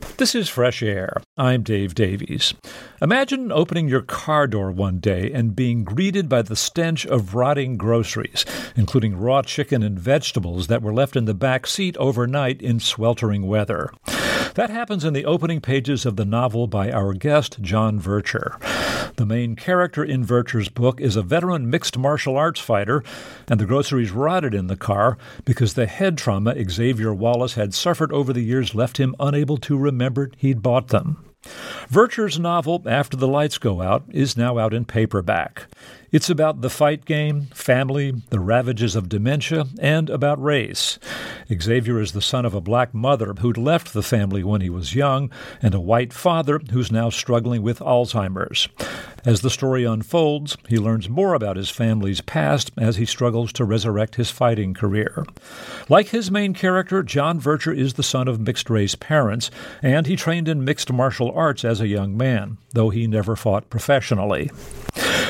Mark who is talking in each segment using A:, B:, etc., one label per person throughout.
A: This is Fresh Air. I'm Dave Davies. Imagine opening your car door one day and being greeted by the stench of rotting groceries, including raw chicken and vegetables that were left in the back seat overnight in sweltering weather. That happens in the opening pages of the novel by our guest, John Vercher. The main character in Vercher's book is a veteran mixed martial arts fighter, and the groceries rotted in the car because the head trauma Xavier Wallace had suffered over the years left him unable to remember he'd bought them. Vercher's novel, After the Lights Go Out, is now out in paperback. It's about the fight game, family, the ravages of dementia, and about race. Xavier is the son of a black mother who'd left the family when he was young, and a white father who's now struggling with Alzheimer's. As the story unfolds, he learns more about his family's past as he struggles to resurrect his fighting career. Like his main character, John Vercher is the son of mixed race parents, and he trained in mixed martial arts as a young man, though he never fought professionally.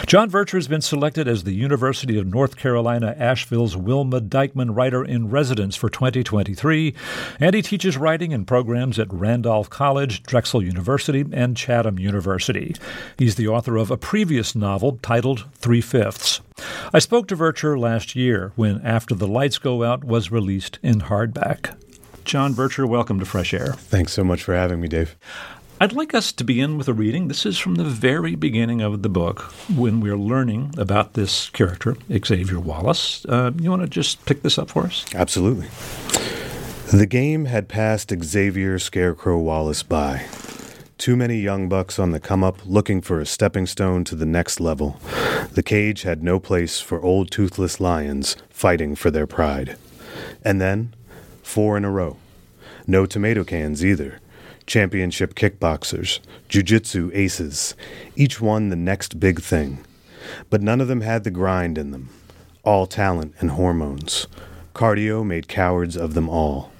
A: John Vercher has been selected as the University of North Carolina Asheville's Wilma Dykeman Writer in Residence for 2023, and he teaches writing in programs at Randolph College, Drexel University, and Chatham University. He's the author of a previous novel titled Three Fifths. I spoke to Vercher last year when After the Lights Go Out was released in hardback. John Vercher, welcome to Fresh Air.
B: Thanks so much for having me, Dave.
A: I'd like us to begin with a reading. This is from the very beginning of the book when we're learning about this character, Xavier Wallace. Uh, you want to just pick this up for us?
B: Absolutely. The game had passed Xavier Scarecrow Wallace by. Too many young bucks on the come up looking for a stepping stone to the next level. The cage had no place for old toothless lions fighting for their pride. And then, four in a row. No tomato cans either championship kickboxers, jiu-jitsu aces, each one the next big thing. But none of them had the grind in them. All talent and hormones. Cardio made cowards of them all.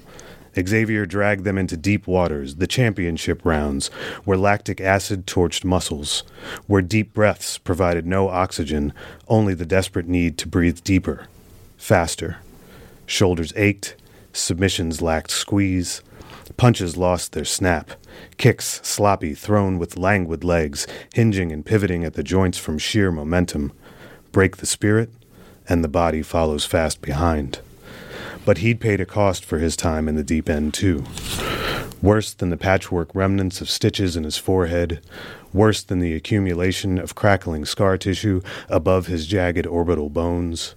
B: Xavier dragged them into deep waters, the championship rounds, where lactic acid torched muscles, where deep breaths provided no oxygen, only the desperate need to breathe deeper, faster. Shoulders ached, submissions lacked squeeze, Punches lost their snap. Kicks sloppy, thrown with languid legs, hinging and pivoting at the joints from sheer momentum. Break the spirit, and the body follows fast behind. But he'd paid a cost for his time in the deep end, too. Worse than the patchwork remnants of stitches in his forehead, worse than the accumulation of crackling scar tissue above his jagged orbital bones,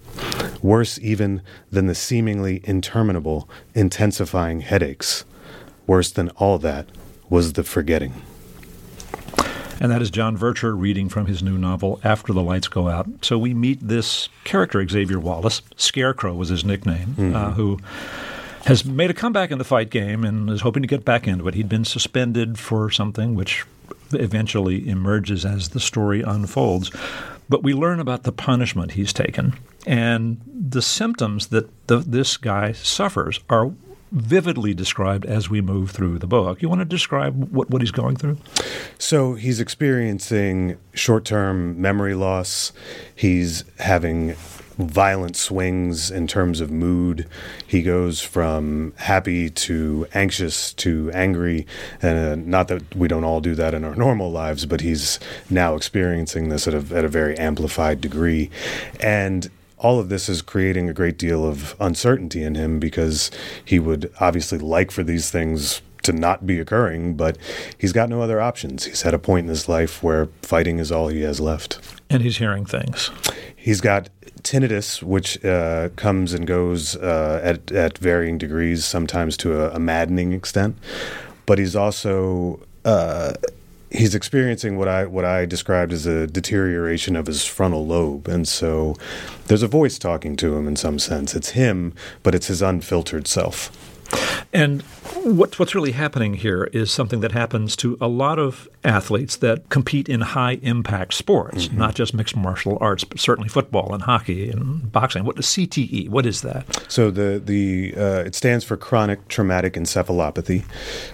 B: worse even than the seemingly interminable, intensifying headaches Worse than all that was the forgetting.
A: And that is John Vercher reading from his new novel, After the Lights Go Out. So we meet this character, Xavier Wallace, Scarecrow was his nickname, mm-hmm. uh, who has made a comeback in the fight game and is hoping to get back into it. He'd been suspended for something which eventually emerges as the story unfolds. But we learn about the punishment he's taken. And the symptoms that the, this guy suffers are vividly described as we move through the book. You want to describe what, what he's going through?
B: So he's experiencing short term memory loss. He's having violent swings in terms of mood. He goes from happy to anxious to angry. And uh, not that we don't all do that in our normal lives, but he's now experiencing this at a, at a very amplified degree. And all of this is creating a great deal of uncertainty in him because he would obviously like for these things to not be occurring, but he's got no other options. He's at a point in his life where fighting is all he has left.
A: And he's hearing things.
B: He's got tinnitus, which uh, comes and goes uh, at, at varying degrees, sometimes to a, a maddening extent. But he's also uh, he's experiencing what I what I described as a deterioration of his frontal lobe, and so there's a voice talking to him in some sense. It's him, but it's his unfiltered self.
A: And What's what's really happening here is something that happens to a lot of athletes that compete in high impact sports, mm-hmm. not just mixed martial arts, but certainly football and hockey and boxing. What is CTE? What is that?
B: So the the uh, it stands for chronic traumatic encephalopathy.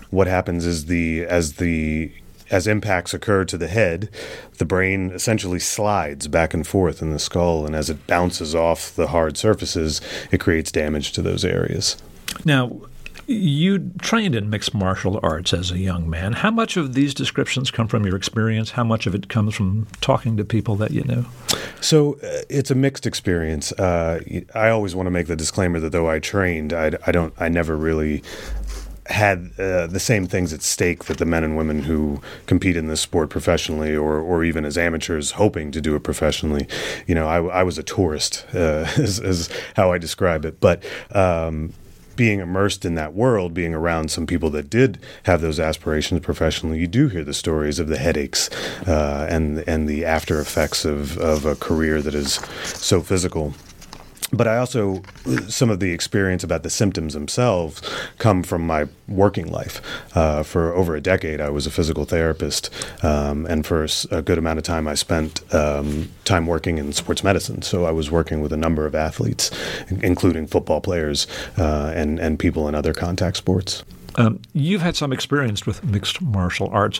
B: What happens is the as the as impacts occur to the head, the brain essentially slides back and forth in the skull, and as it bounces off the hard surfaces, it creates damage to those areas.
A: Now, you trained in mixed martial arts as a young man. How much of these descriptions come from your experience? How much of it comes from talking to people that you knew?
B: So uh, it's a mixed experience. Uh, I always want to make the disclaimer that though I trained, I, I don't, I never really had uh, the same things at stake that the men and women who compete in this sport professionally or, or even as amateurs hoping to do it professionally. You know, I, I was a tourist, uh, is, is, how I describe it. But um, being immersed in that world, being around some people that did have those aspirations professionally, you do hear the stories of the headaches uh, and and the after effects of, of a career that is so physical but I also some of the experience about the symptoms themselves come from my working life. Uh, for over a decade, I was a physical therapist, um, and for a good amount of time, I spent um, time working in sports medicine. So I was working with a number of athletes, including football players uh, and and people in other contact sports.
A: Um, you've had some experience with mixed martial arts.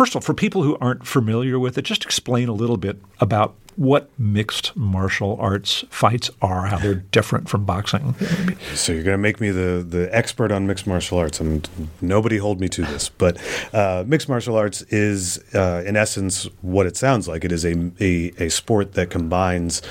A: First of all, for people who aren't familiar with it, just explain a little bit about what mixed martial arts fights are, how they're different from boxing.
B: So you're going to make me the, the expert on mixed martial arts. and nobody hold me to this, but uh, mixed martial arts is, uh, in essence, what it sounds like. It is a, a, a sport that combines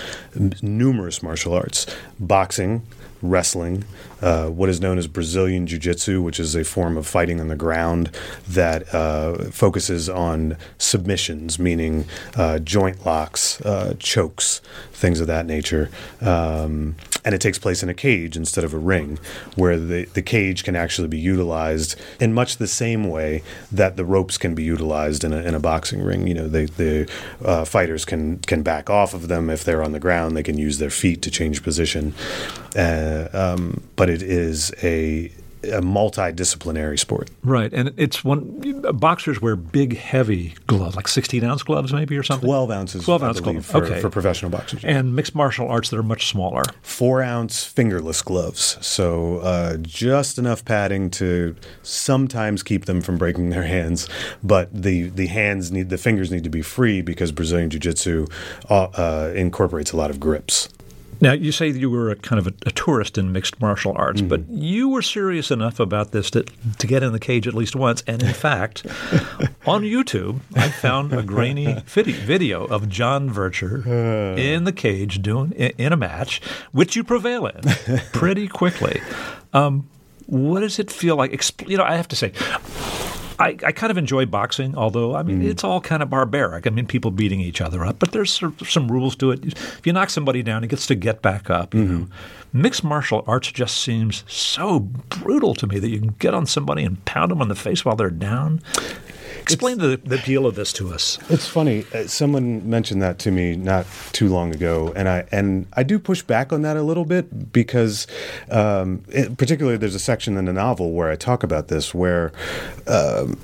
B: numerous martial arts: boxing, wrestling, uh, what is known as Brazilian Jiu Jitsu, which is a form of fighting on the ground that uh, focuses on submissions, meaning uh, joint locks, uh, chokes, things of that nature. Um, and it takes place in a cage instead of a ring, where the, the cage can actually be utilized in much the same way that the ropes can be utilized in a, in a boxing ring. You know, they, the uh, fighters can, can back off of them if they're on the ground, they can use their feet to change position. Uh, um, but it is a a multidisciplinary sport.
A: Right, and it's one boxers wear big, heavy gloves, like sixteen ounce gloves, maybe or something.
B: Twelve ounces. Twelve ounce gloves. For, okay. for professional boxers.
A: And mixed martial arts that are much smaller.
B: Four ounce fingerless gloves, so uh, just enough padding to sometimes keep them from breaking their hands, but the the hands need the fingers need to be free because Brazilian Jiu Jitsu uh, uh, incorporates a lot of grips.
A: Now, you say you were a kind of a, a tourist in mixed martial arts, mm-hmm. but you were serious enough about this to, to get in the cage at least once. And in fact, on YouTube, I found a grainy video of John Vercher uh. in the cage doing in, in, a match, which you prevail in pretty quickly. Um, what does it feel like? You know, I have to say, I, I, kind of enjoy boxing, although I mean mm. it's all kind of barbaric. I mean people beating each other up, but there's some rules to it. If you knock somebody down, he gets to get back up. Mm-hmm. Mixed martial arts just seems so brutal to me that you can get on somebody and pound them on the face while they're down. Explain the, the, appeal of this to us.
B: It's funny. Uh, someone mentioned that to me not too long ago, and I and I do push back on that a little bit because, um, it, particularly, there's a section in the novel where I talk about this, where um,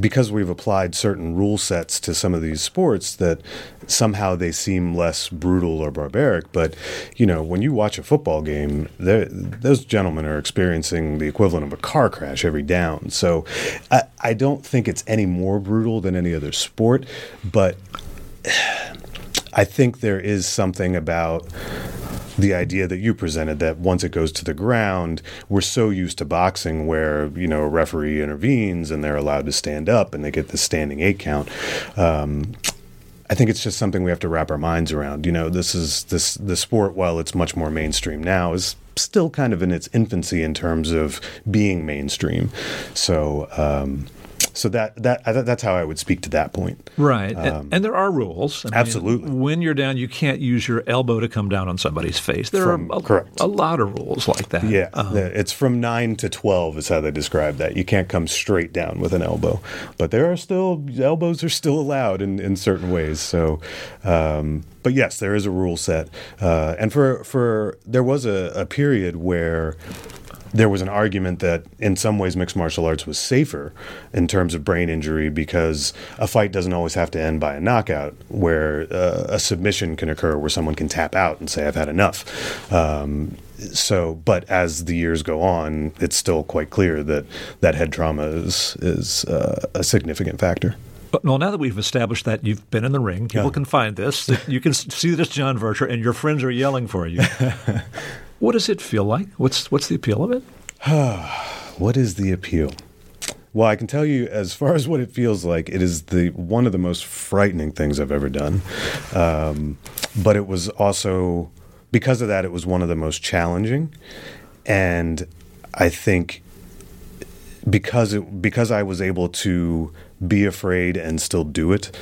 B: because we've applied certain rule sets to some of these sports, that somehow they seem less brutal or barbaric. But you know, when you watch a football game, those gentlemen are experiencing the equivalent of a car crash every down. So I, I don't think it's any more brutal than any other sport, but I think there is something about the idea that you presented that once it goes to the ground, we're so used to boxing where you know a referee intervenes and they're allowed to stand up and they get the standing eight count. Um, I think it's just something we have to wrap our minds around. You know, this is this the sport, while it's much more mainstream now, is still kind of in its infancy in terms of being mainstream. So um, so that that that's how I would speak to that point.
A: Right, um, and, and, there are rules.
B: I mean, absolutely.
A: When you're down, you can't use your elbow to come down on somebody's face. There from, are a, correct. a lot of rules like that.
B: Yeah, um, it's from nine to twelve is how they describe that. You can't come straight down with an elbow, but there are still elbows are still allowed in in certain ways. So. Um, but yes, there is a rule set, uh, and for for there was a, a period where there was an argument that in some ways mixed martial arts was safer in terms of brain injury because a fight doesn't always have to end by a knockout, where uh, a submission can occur where someone can tap out and say, I've had enough. Um, so, but as the years go on, it's still quite clear that that head trauma is, is uh, a significant factor.
A: Well, now that we've established that you've been in the ring, people yeah. can find this. You can see this John Vercher, and your friends are yelling for you. what does it feel like? What's what's the appeal of it?
B: what is the appeal? Well, I can tell you, as far as what it feels like, it is the one of the most frightening things I've ever done. Um, but it was also because of that, it was one of the most challenging, and I think because it because I was able to be afraid and still do it.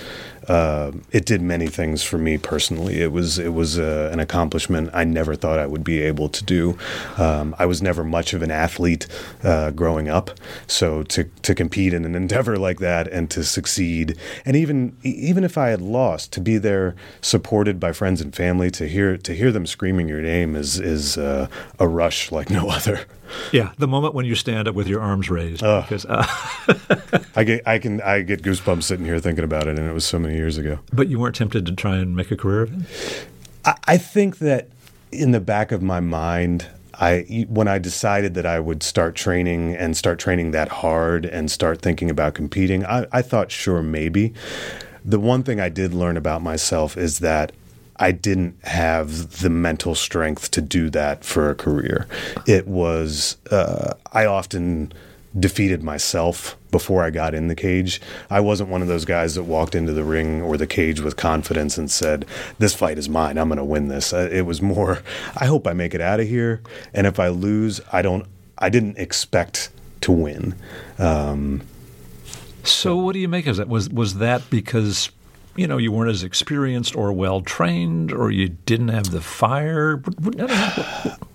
B: Uh, it did many things for me personally. It was it was uh, an accomplishment I never thought I would be able to do. Um, I was never much of an athlete uh, growing up, so to to compete in an endeavor like that and to succeed, and even even if I had lost, to be there supported by friends and family, to hear to hear them screaming your name is is uh, a rush like no other.
A: Yeah, the moment when you stand up with your arms raised.
B: Uh, because, uh, I get, I can, I get goosebumps sitting here thinking about it, and it was so many years ago.
A: But you weren't tempted to try and make a career of it.
B: I, I think that in the back of my mind, I when I decided that I would start training and start training that hard and start thinking about competing, I, I thought sure maybe. The one thing I did learn about myself is that I didn't have the mental strength to do that for a career. It was, uh, I often defeated myself before I got in the cage. I wasn't one of those guys that walked into the ring or the cage with confidence and said, This fight is mine. I'm going to win this. Uh, it was more, I hope I make it out of here. And if I lose, I don't, I didn't expect to win. Um,
A: so, what do you make of that? Was was that because you know, you weren't as experienced or well trained, or you didn't have the fire?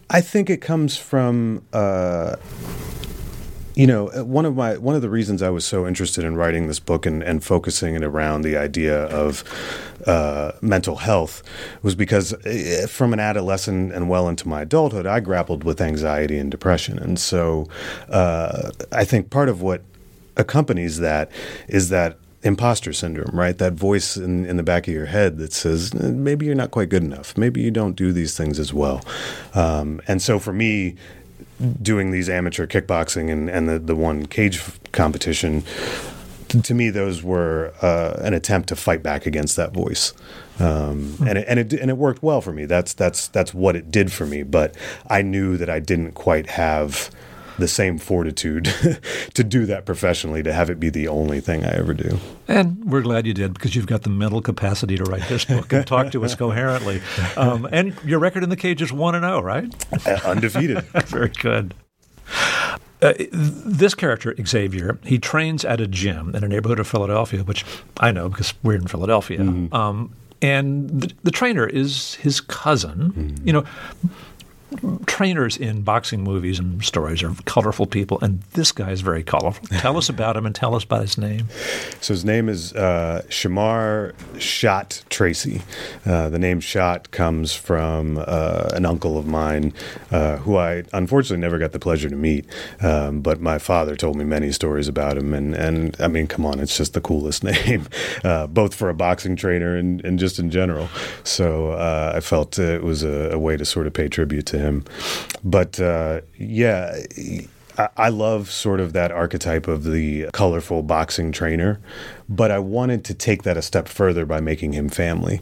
B: I think it comes from. Uh, you know, uh, one of my one of the reasons I was so interested in writing this book and, and focusing it around the idea of uh, mental health was because uh, from an adolescent and well into my adulthood, I grappled with anxiety and depression, and so uh, I think part of what accompanies that is that imposter syndrome, right? That voice in, in the back of your head that says, eh, maybe you're not quite good enough. Maybe you don't do these things as well. Um, and so for me, doing these amateur kickboxing and, and the, the one cage competition, to me, those were uh, an attempt to fight back against that voice, um, mm. and it, and it and it worked well for me. That's that's that's what it did for me. But I knew that I didn't quite have the same fortitude to do that professionally, to have it be the only thing I ever do.
A: And we're glad you did because you've got the mental capacity to write this book and talk to us coherently. Um, and your record in the cage is 1 and 0, right?
B: Uh, undefeated.
A: Very good. Uh, this character, Xavier, he trains at a gym in a neighborhood of Philadelphia, which I know because we're in Philadelphia. Mm-hmm. Um, and the, the, trainer is his cousin. Mm-hmm. You know, trainers in boxing movies and stories are colorful people, and this guy is very colorful. Tell us about him and tell us about his name.
B: So his name is uh, Shamar Shot Tracy. Uh, the name Shot comes from uh, an uncle of mine uh, who I unfortunately never got the pleasure to meet, um, but my father told me many stories about him, and, and I mean, come on, it's just the coolest name, uh, both for a boxing trainer and, and just in general. So uh, I felt it was a, a way to sort of pay tribute to him. But uh, yeah. I love sort of that archetype of the colorful boxing trainer, but I wanted to take that a step further by making him family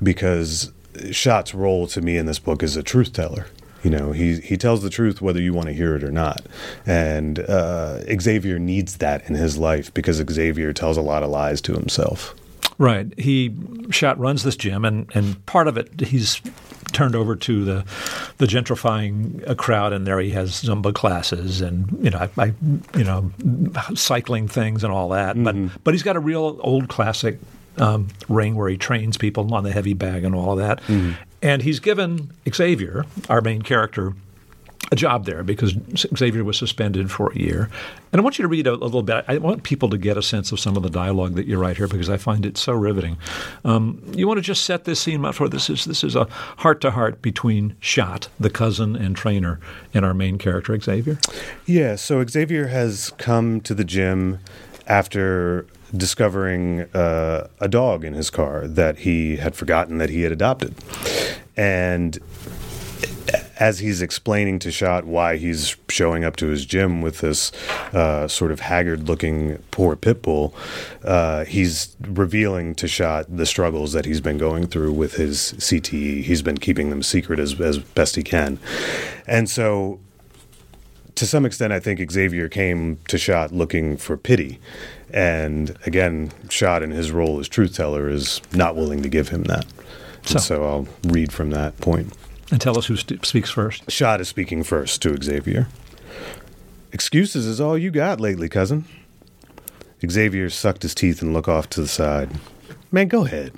B: because Shot's role to me in this book is a truth teller. You know, he he tells the truth whether you want to hear it or not, and uh, Xavier needs that in his life because Xavier tells a lot of lies to himself.
A: Right. He Shot runs this gym, and, and part of it he's turned over to the the gentrifying crowd, and there he has Zumba classes and you know I, I you know cycling things and all that. Mm-hmm. But but he's got a real old classic um, ring where he trains people on the heavy bag and all of that. Mm-hmm. And he's given Xavier, our main character, a job there because Xavier was suspended for a year. And I want you to read a, a, little bit. I want people to get a sense of some of the dialogue that you write here because I find it so riveting. Um, you want to just set this scene up for this is this is a heart to heart between Shot, the cousin and trainer, and our main character Xavier.
B: Yeah. So Xavier has come to the gym after discovering uh, a dog in his car that he had forgotten that he had adopted, and as he's explaining to Shot why he's showing up to his gym with this uh, sort of haggard looking poor pit bull, uh, he's revealing to Shot the struggles that he's been going through with his CTE. He's been keeping them secret as, as best he can. And so, to some extent, I think Xavier came to Shot looking for pity. And again, Shot in his role as truth teller is not willing to give him that. So, so I'll read from that point.
A: And tell us who st- speaks first.
B: Shot is speaking first to Xavier. Excuses is all you got lately, cousin. Xavier sucked his teeth and looked off to the side. Man, go ahead.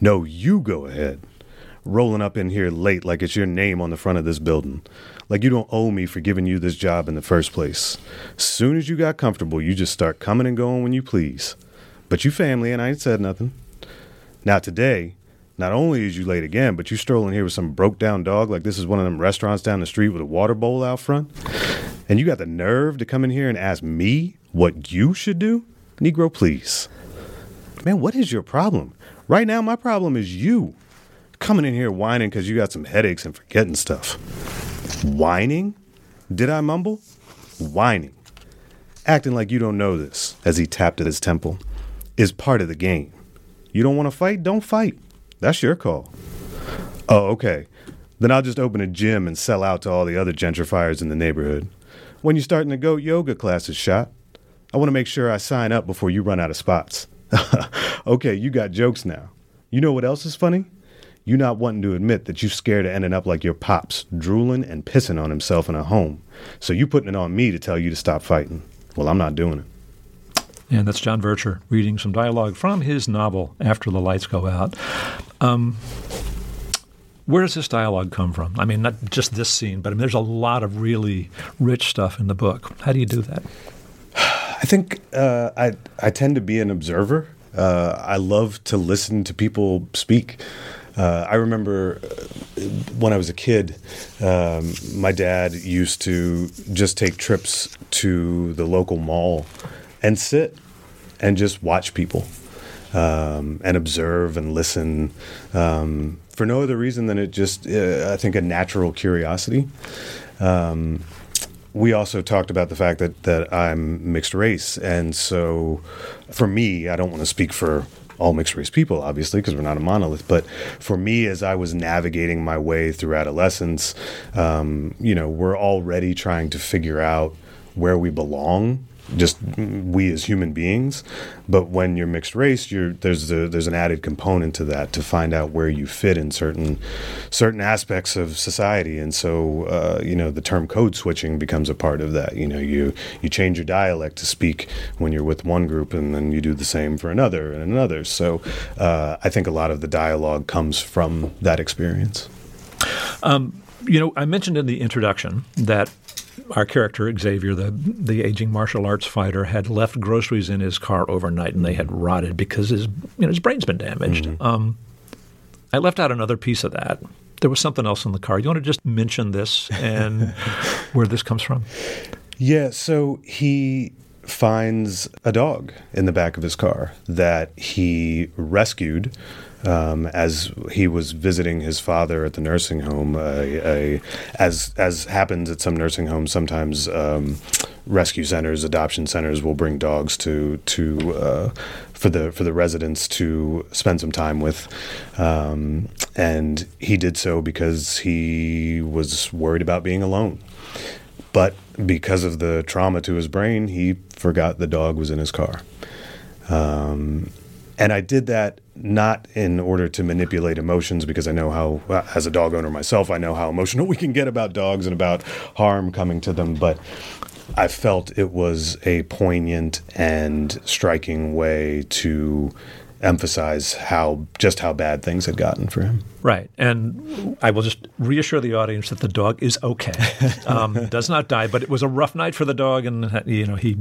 B: No, you go ahead. Rolling up in here late like it's your name on the front of this building. Like you don't owe me for giving you this job in the first place. Soon as you got comfortable, you just start coming and going when you please. But you family, and I ain't said nothing. Now today, not only is you late again, but you strolling here with some broke down dog like this is one of them restaurants down the street with a water bowl out front. And you got the nerve to come in here and ask me what you should do? Negro, please. Man, what is your problem? Right now, my problem is you. Coming in here whining because you got some headaches and forgetting stuff. Whining? Did I mumble? Whining. Acting like you don't know this, as he tapped at his temple, is part of the game. You don't want to fight? Don't fight. That's your call. Oh, okay. Then I'll just open a gym and sell out to all the other gentrifiers in the neighborhood. When you starting the goat yoga classes, shot? I want to make sure I sign up before you run out of spots. okay, you got jokes now. You know what else is funny? You not wanting to admit that you scared of ending up like your pops, drooling and pissing on himself in a home. So you putting it on me to tell you to stop fighting. Well, I'm not doing it.
A: And that's John Vercher reading some dialogue from his novel, After the Lights Go Out. Um, where does this dialogue come from? I mean, not just this scene, but I mean, there's a lot of really rich stuff in the book. How do you do that?
B: I think uh, I I tend to be an observer. Uh, I love to listen to people speak. Uh, I remember uh, when I was a kid, um, my dad used to just take trips to the local mall and sit and just watch people um, and observe and listen um, for no other reason than it just, uh, I think, a natural curiosity. Um, we also talked about the fact that, that I'm mixed race. And so for me, I don't want to speak for all mixed race people, obviously, because we're not a monolith. But for me, as I was navigating my way through adolescence, um, you know, we're already trying to figure out where we belong just we as human beings. But when you're mixed race, you're, there's a, there's an added component to that to find out where you fit in certain certain aspects of society. And so, uh, you know, the term code switching becomes a part of that. You know, you you change your dialect to speak when you're with one group, and then you do the same for another and another. So, uh, I think a lot of the dialogue comes from that experience.
A: Um, you know, I mentioned in the introduction that our character Xavier, the the aging martial arts fighter, had left groceries in his car overnight, and they had rotted because his you know his brain's been damaged. Mm-hmm. Um, I left out another piece of that. There was something else in the car. You want to just mention this and where this comes from?
B: Yeah. So he finds a dog in the back of his car that he rescued um, as he was visiting his father at the nursing home. Uh, a, as as happens at some nursing homes, sometimes um, rescue centers, adoption centers will bring dogs to to uh, for the for the residents to spend some time with, um, and he did so because he was worried about being alone. But because of the trauma to his brain, he forgot the dog was in his car. Um, and I did that not in order to manipulate emotions because I know how, as a dog owner myself, I know how emotional we can get about dogs and about harm coming to them. But I felt it was a poignant and striking way to emphasize how just how bad things had gotten for him.
A: Right, and I will just reassure the audience that the dog is okay, um, does not die. But it was a rough night for the dog, and you know he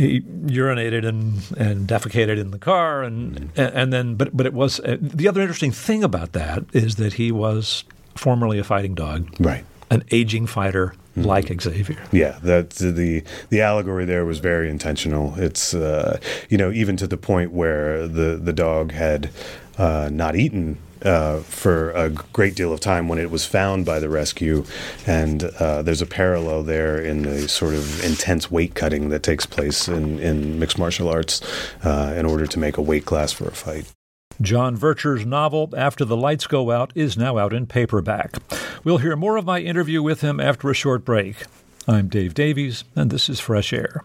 A: he urinated and, and defecated in the car, and and then but but it was uh, the other interesting thing about that is that he was formerly a fighting dog,
B: right?
A: An aging fighter mm-hmm. like Xavier.
B: Yeah, that the the allegory there was very intentional. It's uh, you know even to the point where the the dog had uh, not eaten uh, for a great deal of time when it was found by the rescue. And uh, there's a parallel there in the sort of intense weight cutting that takes place in, in mixed martial arts uh, in order to make a weight class for a fight.
A: John Vercher's novel, After the Lights Go Out, is now out in paperback. We'll hear more of my interview with him after a short break. I'm Dave Davies, and this is Fresh Air.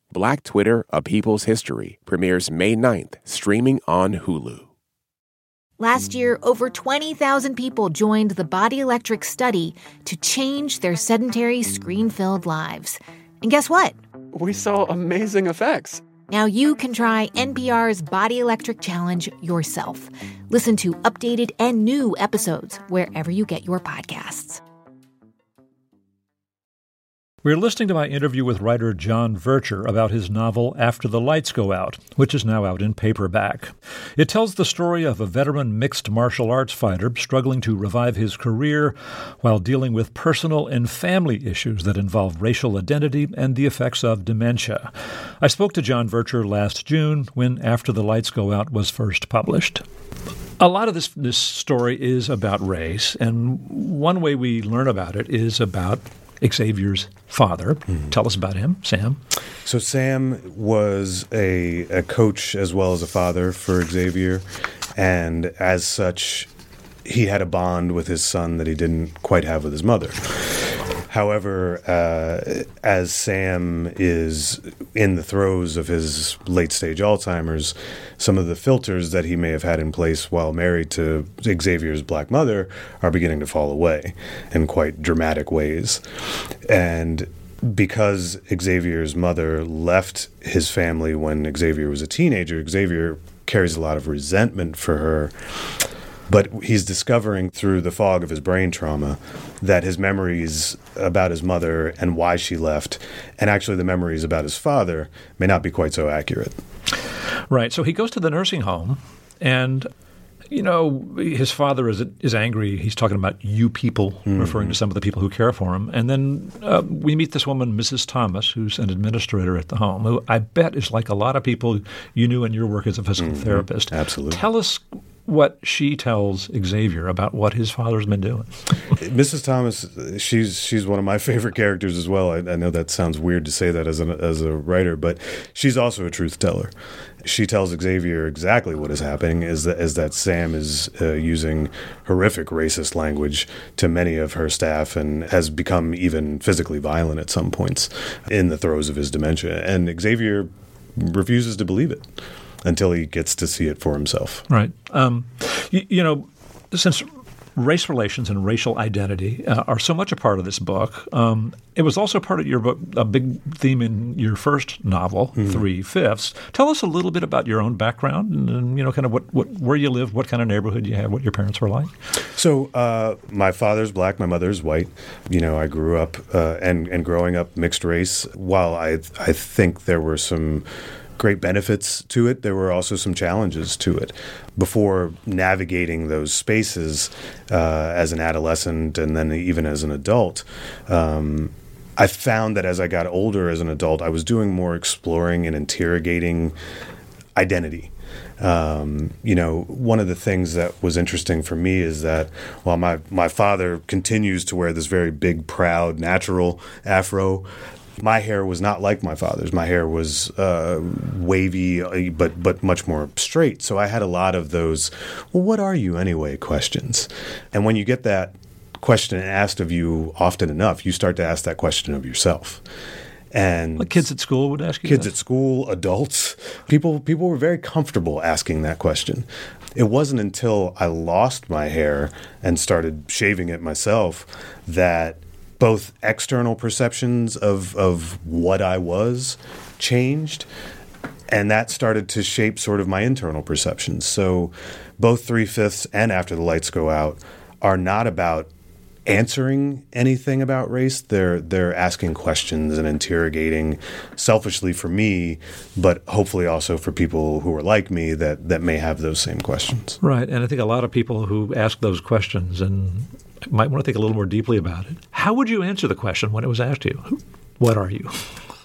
C: Black Twitter, A People's History premieres May 9th, streaming on Hulu.
D: Last year, over 20,000 people joined the Body Electric study to change their sedentary, screen filled lives. And guess what?
E: We saw amazing effects.
D: Now you can try NPR's Body Electric Challenge yourself. Listen to updated and new episodes wherever you get your podcasts.
A: We're listening to my interview with writer John Vercher about his novel After the Lights Go Out, which is now out in paperback. It tells the story of a veteran mixed martial arts fighter struggling to revive his career while dealing with personal and family issues that involve racial identity and the effects of dementia. I spoke to John Vercher last June when After the Lights Go Out was first published. A lot of this this story is about race, and one way we learn about it is about Xavier's father. Mm-hmm. Tell us about him, Sam.
B: So Sam was a, a coach as well as a father for Xavier, and as such, he had a bond with his son that he didn't quite have with his mother. However, uh, as Sam is in the throes of his late stage Alzheimer's, some of the filters that he may have had in place while married to Xavier's black mother are beginning to fall away in quite dramatic ways. And because Xavier's mother left his family when Xavier was a teenager, Xavier carries a lot of resentment for her but he's discovering through the fog of his brain trauma that his memories about his mother and why she left, and actually the memories about his father, may not be quite so accurate.
A: Right. So he goes to the nursing home, and you know, his father is is angry. He's talking about you people, mm-hmm. referring to some of the people who care for him. And then uh, we meet this woman, Mrs. Thomas, who's an administrator at the home, who I bet is like a lot of people you knew in your work as a physical mm-hmm. therapist.
B: Absolutely.
A: Tell us what she tells Xavier about what his father's been doing.
B: Mrs. Thomas, she's she's one of my favorite characters as well. I, I, know that sounds weird to say that as a as a writer, but she's also a truth teller. She tells Xavier exactly what is happening. Is that is that Sam is uh, using horrific racist language to many of her staff and has become even physically violent at some points in the throes of his dementia, and Xavier refuses to believe it until he gets to see it for himself.
A: Right. Um, you, you, know, since race relations and racial identity uh, are so much a part of this book, um, it was also part of your book, a big theme in your first novel, mm-hmm. Three Fifths. Tell us a little bit about your own background and, and, you know, kind of what, what where you live, what kind of neighborhood you had, what your parents were like.
B: So, uh, my father's black, my mother's white. You know, I grew up uh, and and growing up mixed race. While I I think there were some great benefits to it. There were also some challenges to it. Before navigating those spaces uh, as an adolescent and then even as an adult, um, I found that as I got older as an adult, I was doing more exploring and interrogating identity. Um, you know, one of the things that was interesting for me is that while my, my father continues to wear this very big, proud, natural afro, my hair was not like my father's. My hair was uh, wavy, uh, but but much more straight. So I had a lot of those. Well, what are you anyway? Questions, and when you get that question asked of you often enough, you start to ask that question of yourself. And
A: like kids at school would ask you
B: kids
A: that?
B: at school, adults, people people were very comfortable asking that question. It wasn't until I lost my hair and started shaving it myself that both external perceptions of of what I was changed and that started to shape sort of my internal perceptions. So both three fifths and after the lights go out are not about answering anything about race. They're they're asking questions and interrogating selfishly for me, but hopefully also for people who are like me that that may have those same questions.
A: Right, and I think a lot of people who ask those questions and might want to think a little more deeply about it. How would you answer the question when it was asked to you? What are you?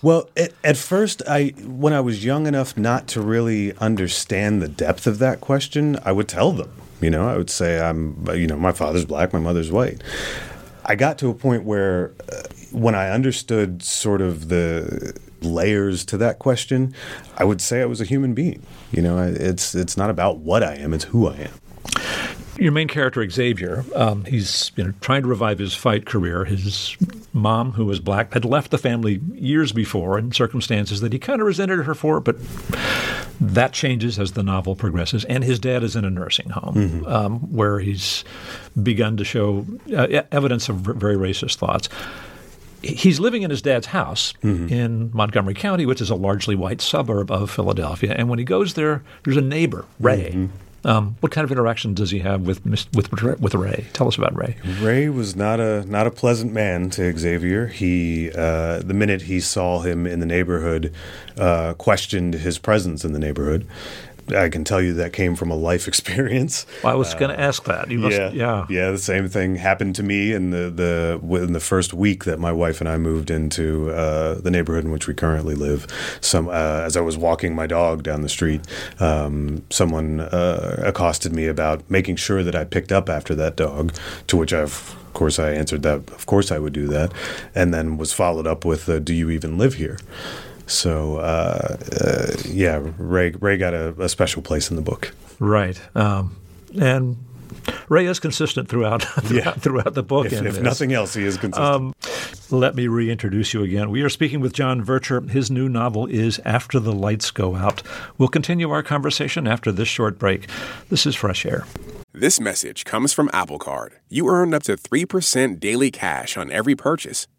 B: Well, at, at, first, I when I was young enough not to really understand the depth of that question, I would tell them. You know, I would say I'm, you know, my father's black, my mother's white. I got to a point where uh, when I understood sort of the layers to that question, I would say I was a human being. You know, it's it's not about what I am; it's who I am.
A: Your main character, Xavier, um, he's you know, trying to revive his fight career. His mom, who was black, had left the family years before in circumstances that he kind of resented her for, but that changes as the novel progresses. And his dad is in a nursing home mm-hmm. um, where he's begun to show uh, evidence of very racist thoughts he's living in his dad's house mm-hmm. in Montgomery County, which is a largely white suburb of Philadelphia. And when he goes there, there's a neighbor, Ray, mm-hmm. Um, what kind of interaction does he have with with with Ray? Tell us about Ray.
B: Ray was not a not a pleasant man to Xavier. He uh, the minute he saw him in the neighborhood, uh, questioned his presence in the neighborhood. I can tell you that came from a life experience.
A: Well, I was uh, going to ask that. You must,
B: yeah,
A: yeah,
B: yeah. The same thing happened to me in the the within the first week that my wife and I moved into uh, the neighborhood in which we currently live. Some uh, as I was walking my dog down the street, um, someone uh, accosted me about making sure that I picked up after that dog. To which I've of course, I answered that. Of course, I would do that, and then was followed up with, uh, "Do you even live here?" So uh, uh, yeah, Ray Ray got a, a, special place in the book.
A: Right, um, and Ray is consistent throughout throughout, yeah. throughout the book.
B: If, if nothing else, he is consistent. Um,
A: let me reintroduce you again. We are speaking with John Vercher. His new novel is After the Lights Go Out. We'll continue our conversation after this short break. This is Fresh Air.
C: This message comes from Apple Card. You earn up to 3% daily cash on every purchase.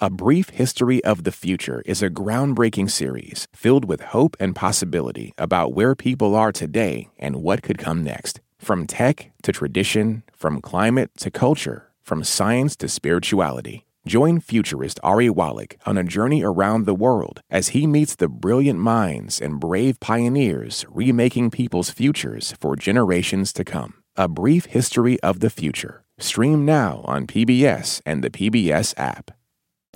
C: A Brief History of the Future is a groundbreaking series filled with hope and possibility about where people are today and what could come next. From tech to tradition, from climate to culture, from science to spirituality. Join futurist Ari Wallach on a journey around the world as he meets the brilliant minds and brave pioneers remaking people's futures for generations to come. A Brief History of the Future. Stream now on PBS and the PBS app.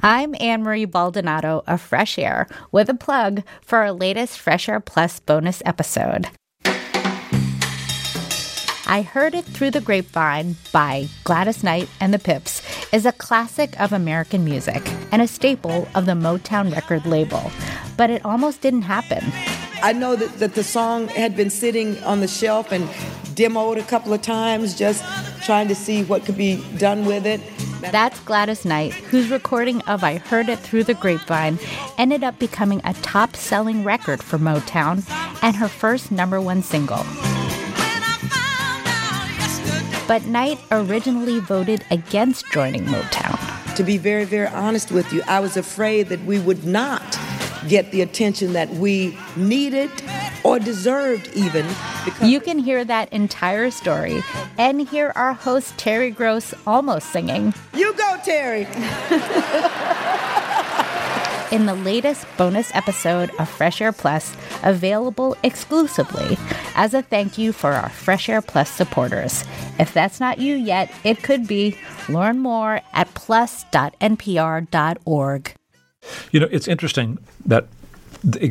F: I'm Ann Marie Baldonado of Fresh Air with a plug for our latest Fresh Air Plus bonus episode. I Heard It Through the Grapevine by Gladys Knight and the Pips is a classic of American music and a staple of the Motown record label, but it almost didn't happen.
G: I know that, that the song had been sitting on the shelf and demoed a couple of times, just trying to see what could be done with it.
F: That's Gladys Knight, whose recording of I Heard It Through the Grapevine ended up becoming a top selling record for Motown and her first number one single. But Knight originally voted against joining Motown.
G: To be very, very honest with you, I was afraid that we would not get the attention that we needed or deserved, even.
F: You can hear that entire story and hear our host Terry Gross almost singing.
G: You go, Terry!
F: in the latest bonus episode of Fresh Air Plus, available exclusively as a thank you for our Fresh Air Plus supporters. If that's not you yet, it could be. Learn more at plus.npr.org.
A: You know, it's interesting that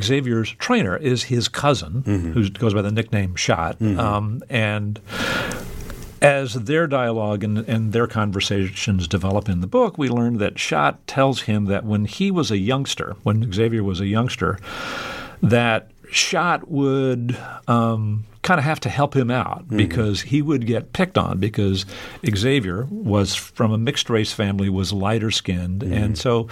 A: Xavier's trainer is his cousin, mm-hmm. who goes by the nickname Shot, mm-hmm. um, and as their dialogue and, and, their conversations develop in the book, we learn that Shot tells him that when he was a youngster, when Xavier was a youngster, that Shot would um, kind of have to help him out mm-hmm. because he would get picked on because Xavier was from a mixed race family, was lighter skinned, mm-hmm. and so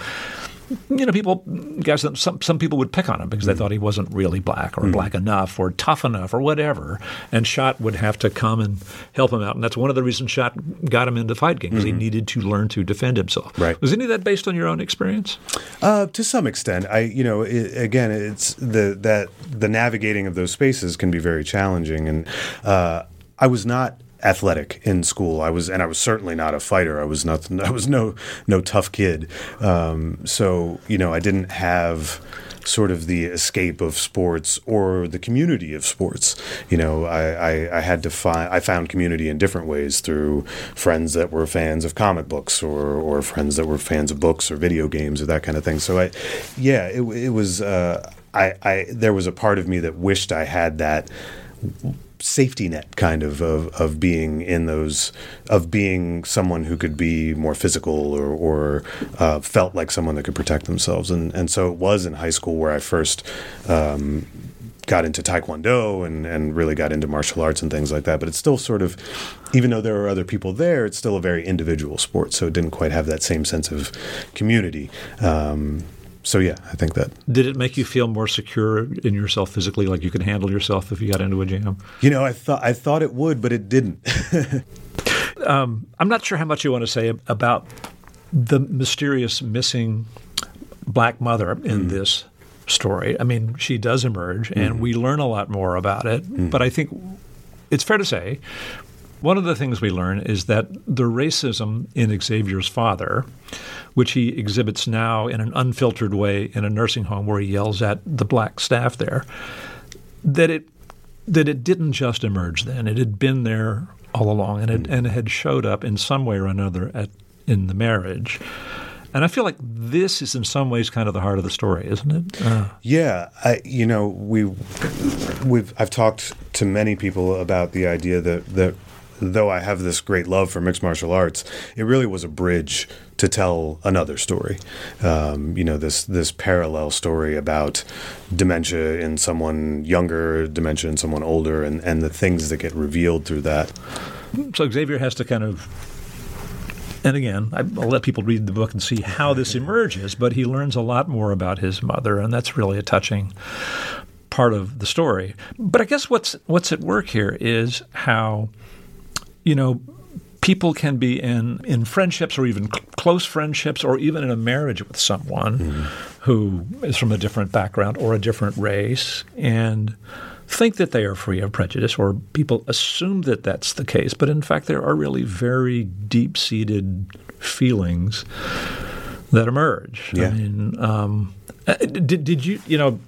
A: you know, people, guys, some some people would pick on him because they mm. thought he wasn't really black or mm. black enough or tough enough or whatever. And Shot would have to come and help him out. And that's one of the reasons Shot got him into fight game because mm-hmm. he needed to learn to defend himself.
B: Right.
A: Was any of that based on your own experience?
B: Uh, to some extent, I you know it, again it's the that the navigating of those spaces can be very challenging and. Uh, I was not athletic in school. I was, and I was certainly not a fighter. I was nothing. I was no no tough kid. Um, so you know, I didn't have sort of the escape of sports or the community of sports. You know, I, I, I, had to find I found community in different ways through friends that were fans of comic books or or friends that were fans of books or video games or that kind of thing. So I, yeah, it, it was. Uh, I, I there was a part of me that wished I had that safety net kind of, of of being in those of being someone who could be more physical or, or uh, felt like someone that could protect themselves and and so it was in high school where I first um, got into taekwondo and, and really got into martial arts and things like that. But it's still sort of, even though there are other people there, it's still a very individual sport. So it didn't quite have that same sense of community. Um, so yeah, I think that.
A: Did it make you feel more secure in yourself physically, like you could handle yourself if you got into a jam?
B: You know, I thought I thought it would, but it didn't.
A: um, I'm not sure how much you want to say about the mysterious missing black mother in mm. this story. I mean, she does emerge, and mm. we learn a lot more about it. Mm. But I think it's fair to say one of the things we learn is that the racism in Xavier's father, which he exhibits now in an unfiltered way in a nursing home where he yells at the black staff there, that it that it didn't just emerge then; it had been there all along, and it mm. and it had showed up in some way or another at in the marriage. And I feel like this is in some ways kind of the heart of the story, isn't it? Uh.
B: Yeah, I, you know, we we've I've talked to many people about the idea that that though I have this great love for mixed martial arts, it really was a bridge to tell another story. Um, you know, this this parallel story about dementia in someone younger, dementia in someone older, and, and the things that get revealed through that.
A: So Xavier has to kind of and again, I'll let people read the book and see how this emerges, but he learns a lot more about his mother, and that's really a touching part of the story. But I guess what's what's at work here is how you know, people can be in, in friendships or even cl- close friendships or even in a marriage with someone mm. who is from a different background or a different race and think that they are free of prejudice or people assume that that's the case. But in fact, there are really very deep seated feelings that emerge.
B: Yeah.
A: I mean, um, uh, did, did you, you know,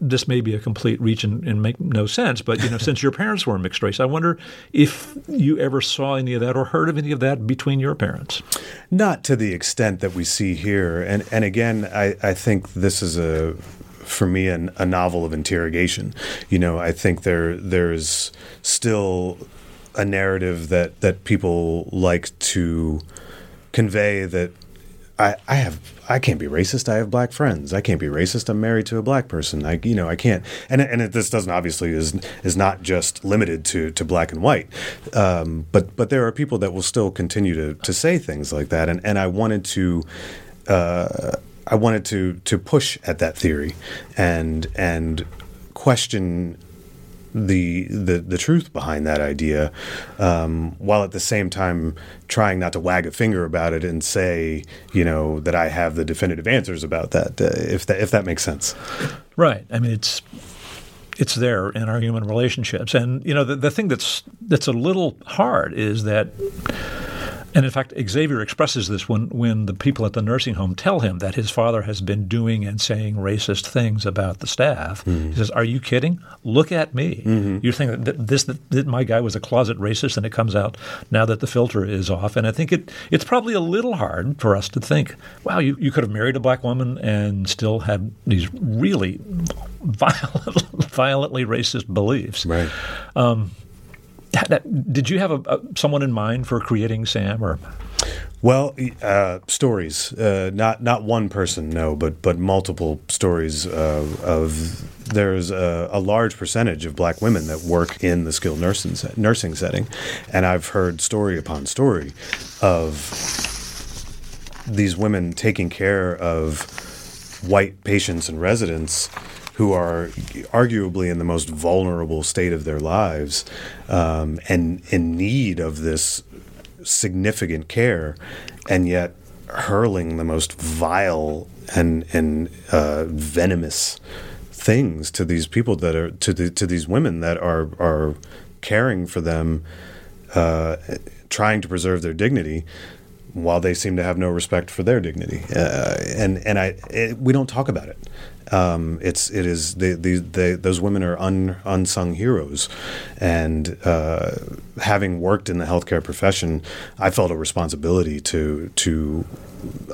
A: this may be a complete reach and, and, make no sense, but you know, since your parents were mixed race, I wonder if you ever saw any of that or heard of any of that between your parents.
B: Not to the extent that we see here, and and again, I, I think this is a for me an, a novel of interrogation. You know, I think there there's still a narrative that that people like to convey that I, I have I can't be racist. I have black friends. I can't be racist. I'm married to a black person. I you know I can't. And and it, this doesn't obviously is is not just limited to to black and white. Um, but but there are people that will still continue to to say things like that. And and I wanted to. Uh, I wanted to to push at that theory and and question the the the truth behind that idea, um, while at the same time trying not to wag a finger about it and say, you know, that I have the definitive answers about that. Uh, if that if that makes sense.
A: Right. I mean, it's it's there in our human relationships, and you know, the the thing that's that's a little hard is that and in fact, Xavier expresses this when, when the people at the nursing home tell him that his father has been doing and saying racist things about the staff. Mm-hmm. He says, Are you kidding? Look at me. Mm-hmm. You think that this that, that, my guy was a closet racist and it comes out now that the filter is off. And I think it it's probably a little hard for us to think, wow, you, you could have married a black woman and still had these really violent, violently racist beliefs.
B: Right. Um,
A: did you have a, a, someone in mind for creating Sam or?
B: Well, uh, stories. Uh, not not one person, no, but but multiple stories uh, of. There's a, a, large percentage of black women that work in the skilled nursing nursing setting, and I've heard story upon story of these women taking care of white patients and residents who are arguably in the most vulnerable state of their lives um, and in need of this significant care, and yet hurling the most vile and and uh, venomous things to these people that are to the, to these women that are are caring for them, uh, trying to preserve their dignity while they seem to have no respect for their dignity. Uh, and and I it, we don't talk about it. Um, it's it is the, the, the, those women are un, unsung heroes, and uh, having worked in the healthcare profession, I felt a responsibility to to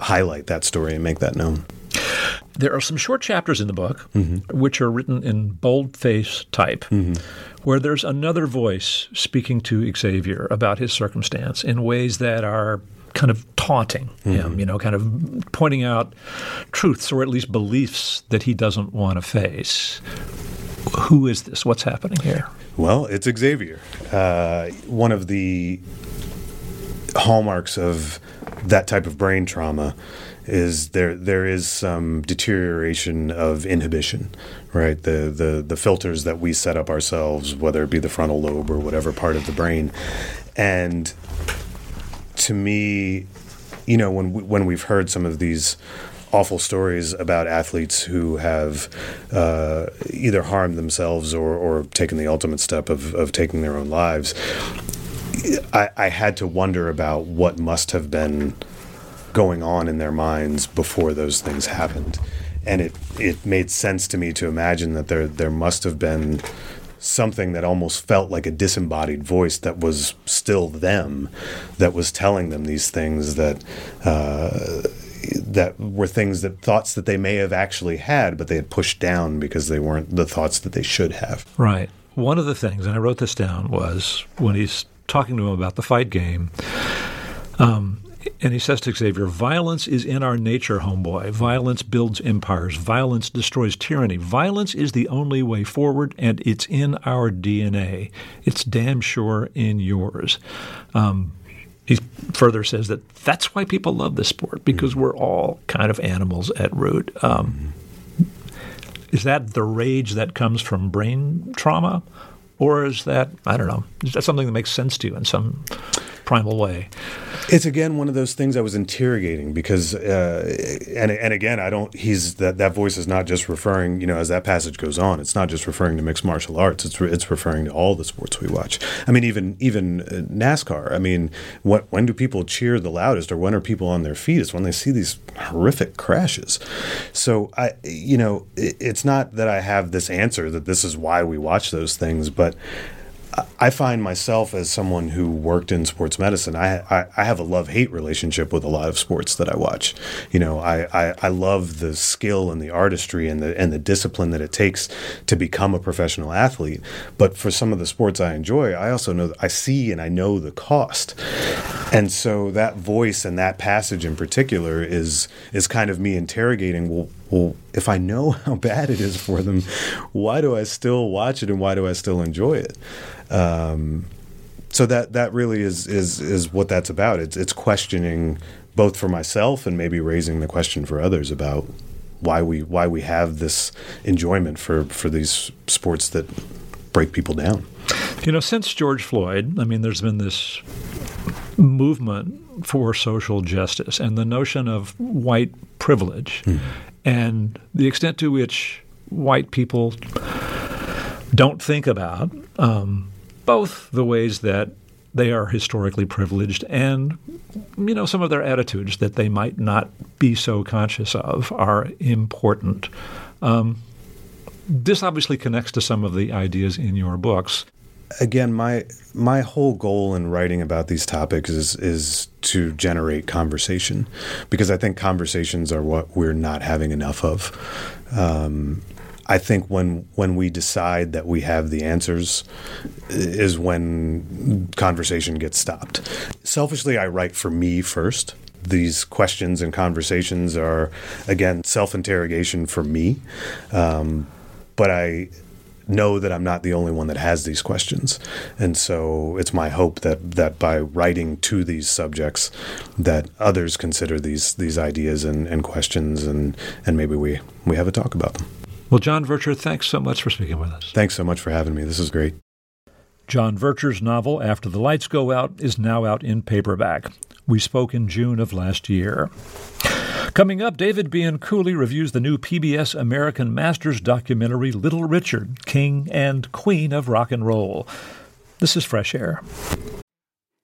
B: highlight that story and make that known.
A: There are some short chapters in the book mm-hmm. which are written in boldface type, mm-hmm. where there's another voice speaking to Xavier about his circumstance in ways that are kind of taunting mm-hmm. him, you know, kind of pointing out truths or at least beliefs that he doesn't want to face. Who is this? What's happening here?
B: Well, it's Xavier. Uh, one of the hallmarks of that type of brain trauma is there there is some deterioration of inhibition, right? The the the filters that we set up ourselves, whether it be the frontal lobe or whatever part of the brain, and to me, you know, when we, when we've heard some of these awful stories about athletes who have uh, either harmed themselves or, or taken the ultimate step of, of taking their own lives, I, I had to wonder about what must have been going on in their minds before those things happened. And it, it made sense to me to imagine that there there must have been something that almost felt like a disembodied voice that was still them, that was telling them these things that. Uh, that were things that thoughts that they may have actually had, but they had pushed down because they weren't the thoughts that they should have.
A: Right. One of the things, and I wrote this down, was when he's talking to him about the fight game. Um, and he says to Xavier, violence is in our nature, homeboy. Violence builds empires. Violence destroys tyranny. Violence is the only way forward, and it's in our DNA. It's damn sure in yours. Um, he further says that that's why people love this sport, because we're all kind of animals at root. Um, is that the rage that comes from brain trauma? Or is that, I don't know, is that something that makes sense to you in some primal way?
B: It's again one of those things I was interrogating because, uh, and and again, I don't. He's that that voice is not just referring, you know, as that passage goes on. It's not just referring to mixed martial arts. It's re, it's referring to all the sports we watch. I mean, even even uh, NASCAR. I mean, what when do people cheer the loudest, or when are people on their feet? It's when they see these horrific crashes. So I, you know, it, it's not that I have this answer that this is why we watch those things, but I find myself as someone who worked in sports medicine. I I, I have a love hate relationship with a lot of sports that I watch. You know, I, I, I love the skill and the artistry and the and the discipline that it takes to become a professional athlete. But for some of the sports I enjoy, I also know I see and I know the cost. And so that voice and that passage in particular is is kind of me interrogating. Well, well, if I know how bad it is for them, why do I still watch it and why do I still enjoy it? Um, so that that really is is is what that's about. It's it's questioning both for myself and maybe raising the question for others about why we why we have this enjoyment for for these sports that break people down.
A: You know, since George Floyd, I mean, there's been this movement for social justice and the notion of white privilege mm. And the extent to which white people don't think about um, both the ways that they are historically privileged and you know some of their attitudes that they might not be so conscious of are important. Um, this obviously connects to some of the ideas in your books
B: again my my whole goal in writing about these topics is is to generate conversation because i think conversations are what we're not having enough of um, I think when when we decide that we have the answers is when conversation gets stopped. Selfishly, I write for me first. These questions and conversations are again self interrogation for me, um, but I know that I'm not the only one that has these questions, and so it's my hope that that by writing to these subjects, that others consider these these ideas and, and questions, and and maybe we we have a talk about them.
A: Well, John Vercher, thanks so much for speaking with us.
B: Thanks so much for having me. This is great.
A: John Vercher's novel, After the Lights Go Out, is now out in paperback. We spoke in June of last year. Coming up, David Bianculli reviews the new PBS American Masters documentary Little Richard, King and Queen of Rock and Roll. This is Fresh Air.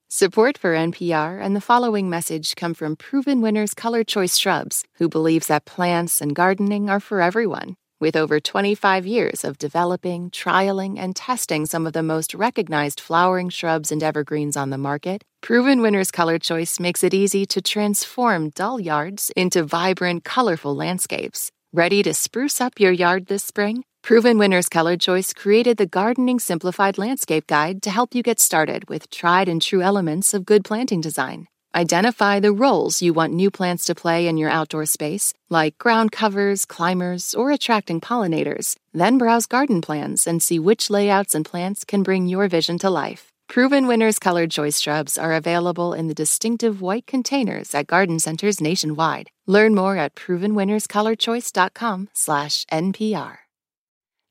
H: Support for NPR and the following message come from Proven Winners Color Choice Shrubs, who believes that plants and gardening are for everyone. With over 25 years of developing, trialing, and testing some of the most recognized flowering shrubs and evergreens on the market, Proven Winners Color Choice makes it easy to transform dull yards into vibrant, colorful landscapes. Ready to spruce up your yard this spring? Proven Winners Color Choice created the Gardening Simplified Landscape Guide to help you get started with tried and true elements of good planting design. Identify the roles you want new plants to play in your outdoor space, like ground covers, climbers, or attracting pollinators. Then browse garden plans and see which layouts and plants can bring your vision to life. Proven Winners colored choice shrubs are available in the distinctive white containers at garden centers nationwide. Learn more at provenwinnerscolorchoice.com/npr.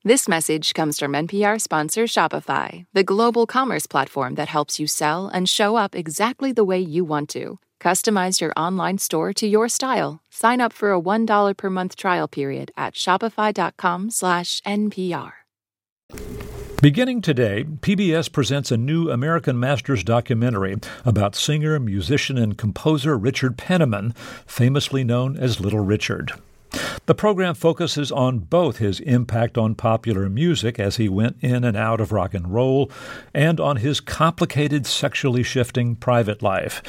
H: This message comes from NPR sponsor Shopify, the global commerce platform that helps you sell and show up exactly the way you want to. Customize your online store to your style. Sign up for a $1 per month trial period at shopify.com/npr.
A: Beginning today, PBS presents a new American Masters documentary about singer, musician, and composer Richard Penniman, famously known as Little Richard. The program focuses on both his impact on popular music as he went in and out of rock and roll and on his complicated, sexually shifting private life.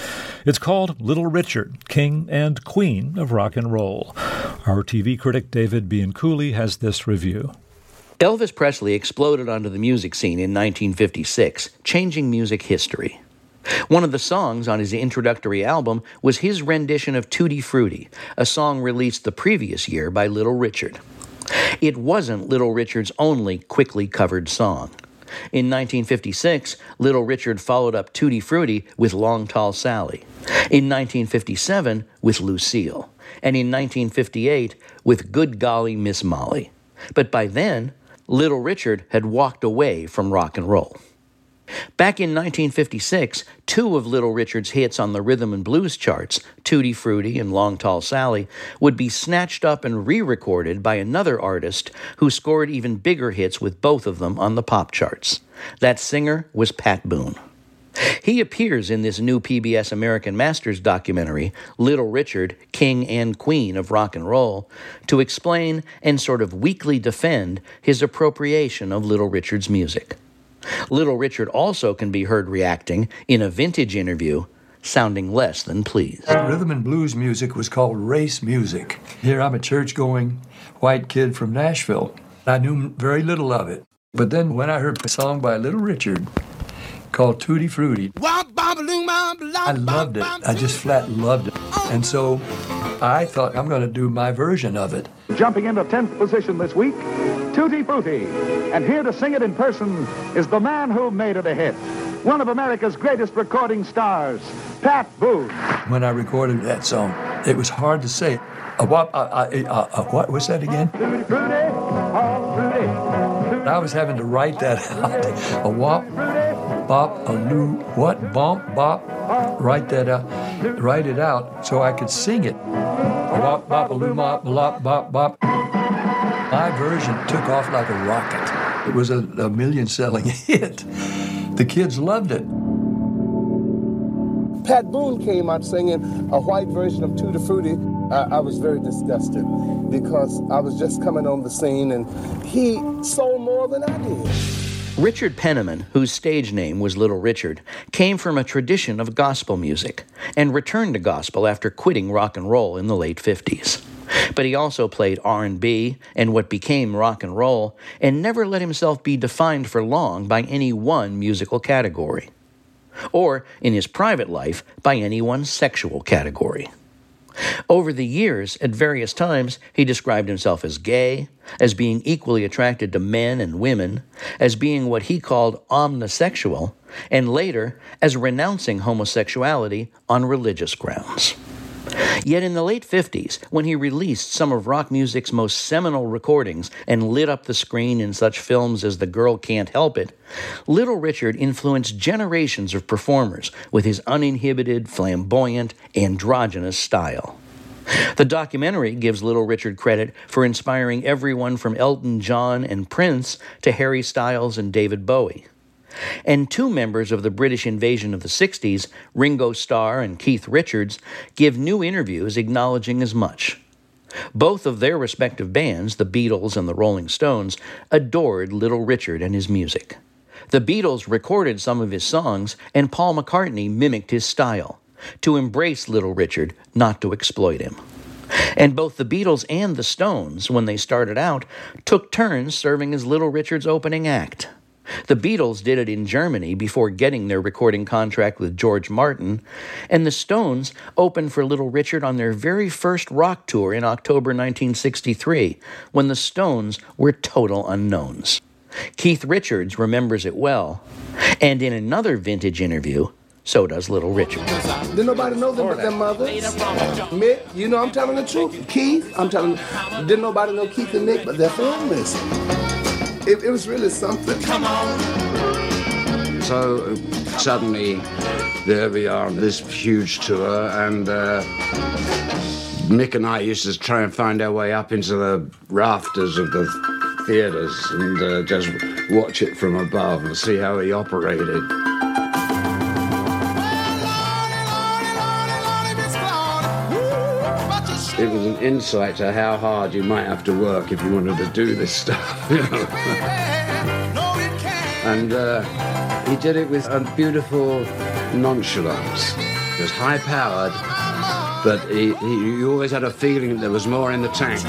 A: It's called Little Richard, King and Queen of Rock and Roll. Our TV critic David Bianculli has this review.
I: Elvis Presley exploded onto the music scene in 1956, changing music history. One of the songs on his introductory album was his rendition of Tutti Frutti, a song released the previous year by Little Richard. It wasn't Little Richard's only quickly covered song. In 1956, Little Richard followed up Tutti Frutti with Long Tall Sally. In 1957, with Lucille. And in 1958, with Good Golly Miss Molly. But by then, Little Richard had walked away from rock and roll. Back in 1956, two of Little Richard's hits on the rhythm and blues charts, Tutti Frutti and Long Tall Sally, would be snatched up and re recorded by another artist who scored even bigger hits with both of them on the pop charts. That singer was Pat Boone. He appears in this new PBS American Masters documentary, Little Richard, King and Queen of Rock and Roll, to explain and sort of weakly defend his appropriation of Little Richard's music. Little Richard also can be heard reacting in a vintage interview, sounding less than pleased.
J: Rhythm and blues music was called race music. Here I'm a church going white kid from Nashville. I knew very little of it. But then when I heard a song by Little Richard called Tutti Frutti, I loved it. I just flat loved it. And so I thought I'm going to do my version of it.
K: Jumping into 10th position this week, Tutti Frutti. And here to sing it in person is the man who made it a hit. One of America's greatest recording stars, Pat Boone.
J: When I recorded that song, it was hard to say. Uh, what, uh, uh, uh what was that again?
K: Tutti Frutti, Frutti.
J: I was having to write that out. A wop, bop, a loo, what, bump, bop. Write that out, write it out so I could sing it. Bop, a loo, mop, lop, bop, bop. My version took off like a rocket. It was a, a million selling hit. The kids loved it.
L: Pat Boone came out singing a white version of Tutti Frutti. I, I was very disgusted because I was just coming on the scene and he sold more than I did.
I: Richard Penniman, whose stage name was Little Richard, came from a tradition of gospel music and returned to gospel after quitting rock and roll in the late 50s. But he also played R&B and what became rock and roll and never let himself be defined for long by any one musical category or in his private life by any one sexual category. Over the years, at various times, he described himself as gay, as being equally attracted to men and women, as being what he called omnisexual, and later as renouncing homosexuality on religious grounds. Yet in the late 50s, when he released some of rock music's most seminal recordings and lit up the screen in such films as The Girl Can't Help It, Little Richard influenced generations of performers with his uninhibited, flamboyant, androgynous style. The documentary gives Little Richard credit for inspiring everyone from Elton John and Prince to Harry Styles and David Bowie. And two members of the British invasion of the 60s, Ringo Starr and Keith Richards, give new interviews acknowledging as much. Both of their respective bands, the Beatles and the Rolling Stones, adored Little Richard and his music. The Beatles recorded some of his songs, and Paul McCartney mimicked his style to embrace Little Richard, not to exploit him. And both the Beatles and the Stones, when they started out, took turns serving as Little Richard's opening act. The Beatles did it in Germany before getting their recording contract with George Martin, and the Stones opened for Little Richard on their very first rock tour in October 1963, when the Stones were total unknowns. Keith Richards remembers it well, and in another vintage interview, so does Little Richard.
L: Didn't nobody know them but their mothers. Mick, you know I'm telling the truth. Keith, I'm telling. Didn't nobody know Keith and Nick but their families it, it was really something. Come on.
M: So suddenly, there we are on this huge tour, and uh, Mick and I used to try and find our way up into the rafters of the theatres and uh, just watch it from above and see how he operated. Insight to how hard you might have to work if you wanted to do this stuff. And uh, he did it with a beautiful nonchalance. It was high powered, but he, he, you always had a feeling that there was more in the tank.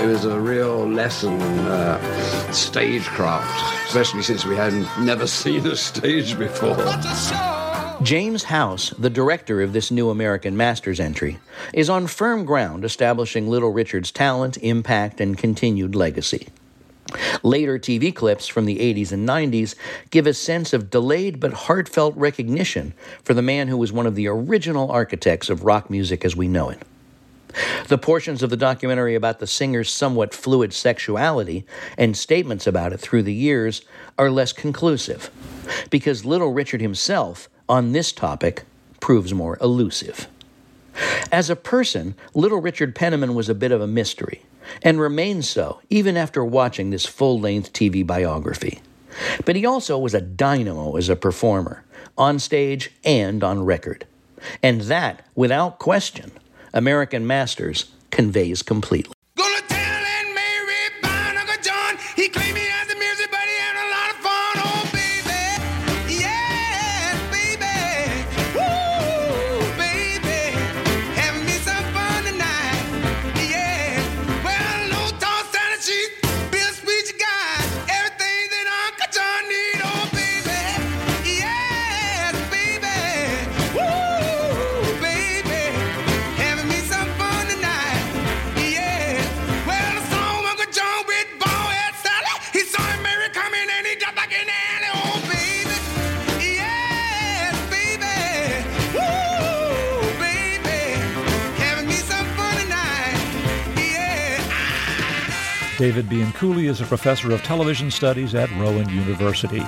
M: It was a real lesson in uh, stagecraft especially since we hadn't never seen a stage before.
I: James House, the director of this new American Masters entry, is on firm ground establishing Little Richard's talent, impact, and continued legacy. Later TV clips from the 80s and 90s give a sense of delayed but heartfelt recognition for the man who was one of the original architects of rock music as we know it. The portions of the documentary about the singer's somewhat fluid sexuality and statements about it through the years are less conclusive, because Little Richard himself, on this topic, proves more elusive. As a person, Little Richard Penniman was a bit of a mystery, and remains so even after watching this full length TV biography. But he also was a dynamo as a performer, on stage and on record. And that, without question, American Masters conveys completely.
A: David Bianculli is a professor of television studies at Rowan University.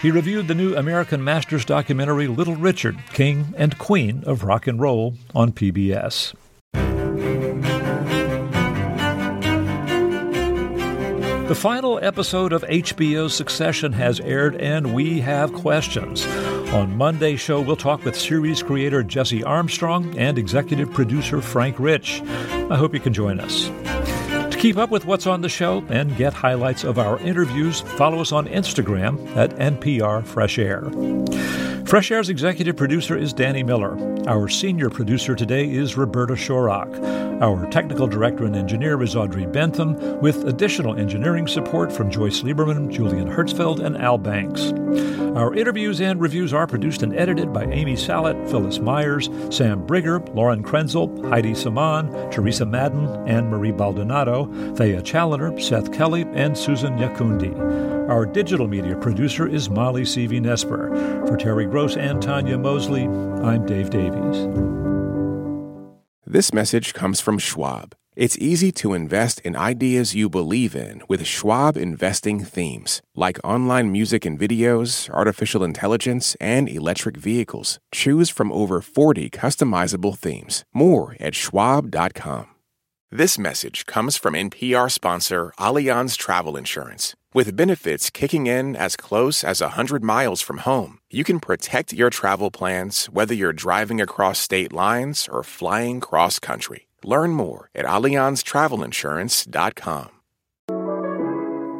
A: He reviewed the new American Masters documentary Little Richard, King and Queen of Rock and Roll on PBS. The final episode of HBO's Succession has aired, and we have questions. On Monday's show, we'll talk with series creator Jesse Armstrong and executive producer Frank Rich. I hope you can join us. Keep up with what's on the show and get highlights of our interviews, follow us on Instagram at NPR Fresh Air. Fresh Air's executive producer is Danny Miller. Our senior producer today is Roberta Shorrock. Our technical director and engineer is Audrey Bentham, with additional engineering support from Joyce Lieberman, Julian Herzfeld, and Al Banks. Our interviews and reviews are produced and edited by Amy Salet, Phyllis Myers, Sam Brigger, Lauren Krenzel, Heidi Saman, Teresa Madden, Ann Marie Baldonado, Thea Challoner, Seth Kelly, and Susan Nyakundi. Our digital media producer is Molly Seavy-Nesper. For Terry Gross and Tanya Mosley, I'm Dave Davies.
C: This message comes from Schwab. It's easy to invest in ideas you believe in with Schwab investing themes, like online music and videos, artificial intelligence, and electric vehicles. Choose from over 40 customizable themes. More at schwab.com. This message comes from NPR sponsor Allianz Travel Insurance. With benefits kicking in as close as 100 miles from home, you can protect your travel plans whether you're driving across state lines or flying cross country. Learn more at AllianzTravelInsurance.com.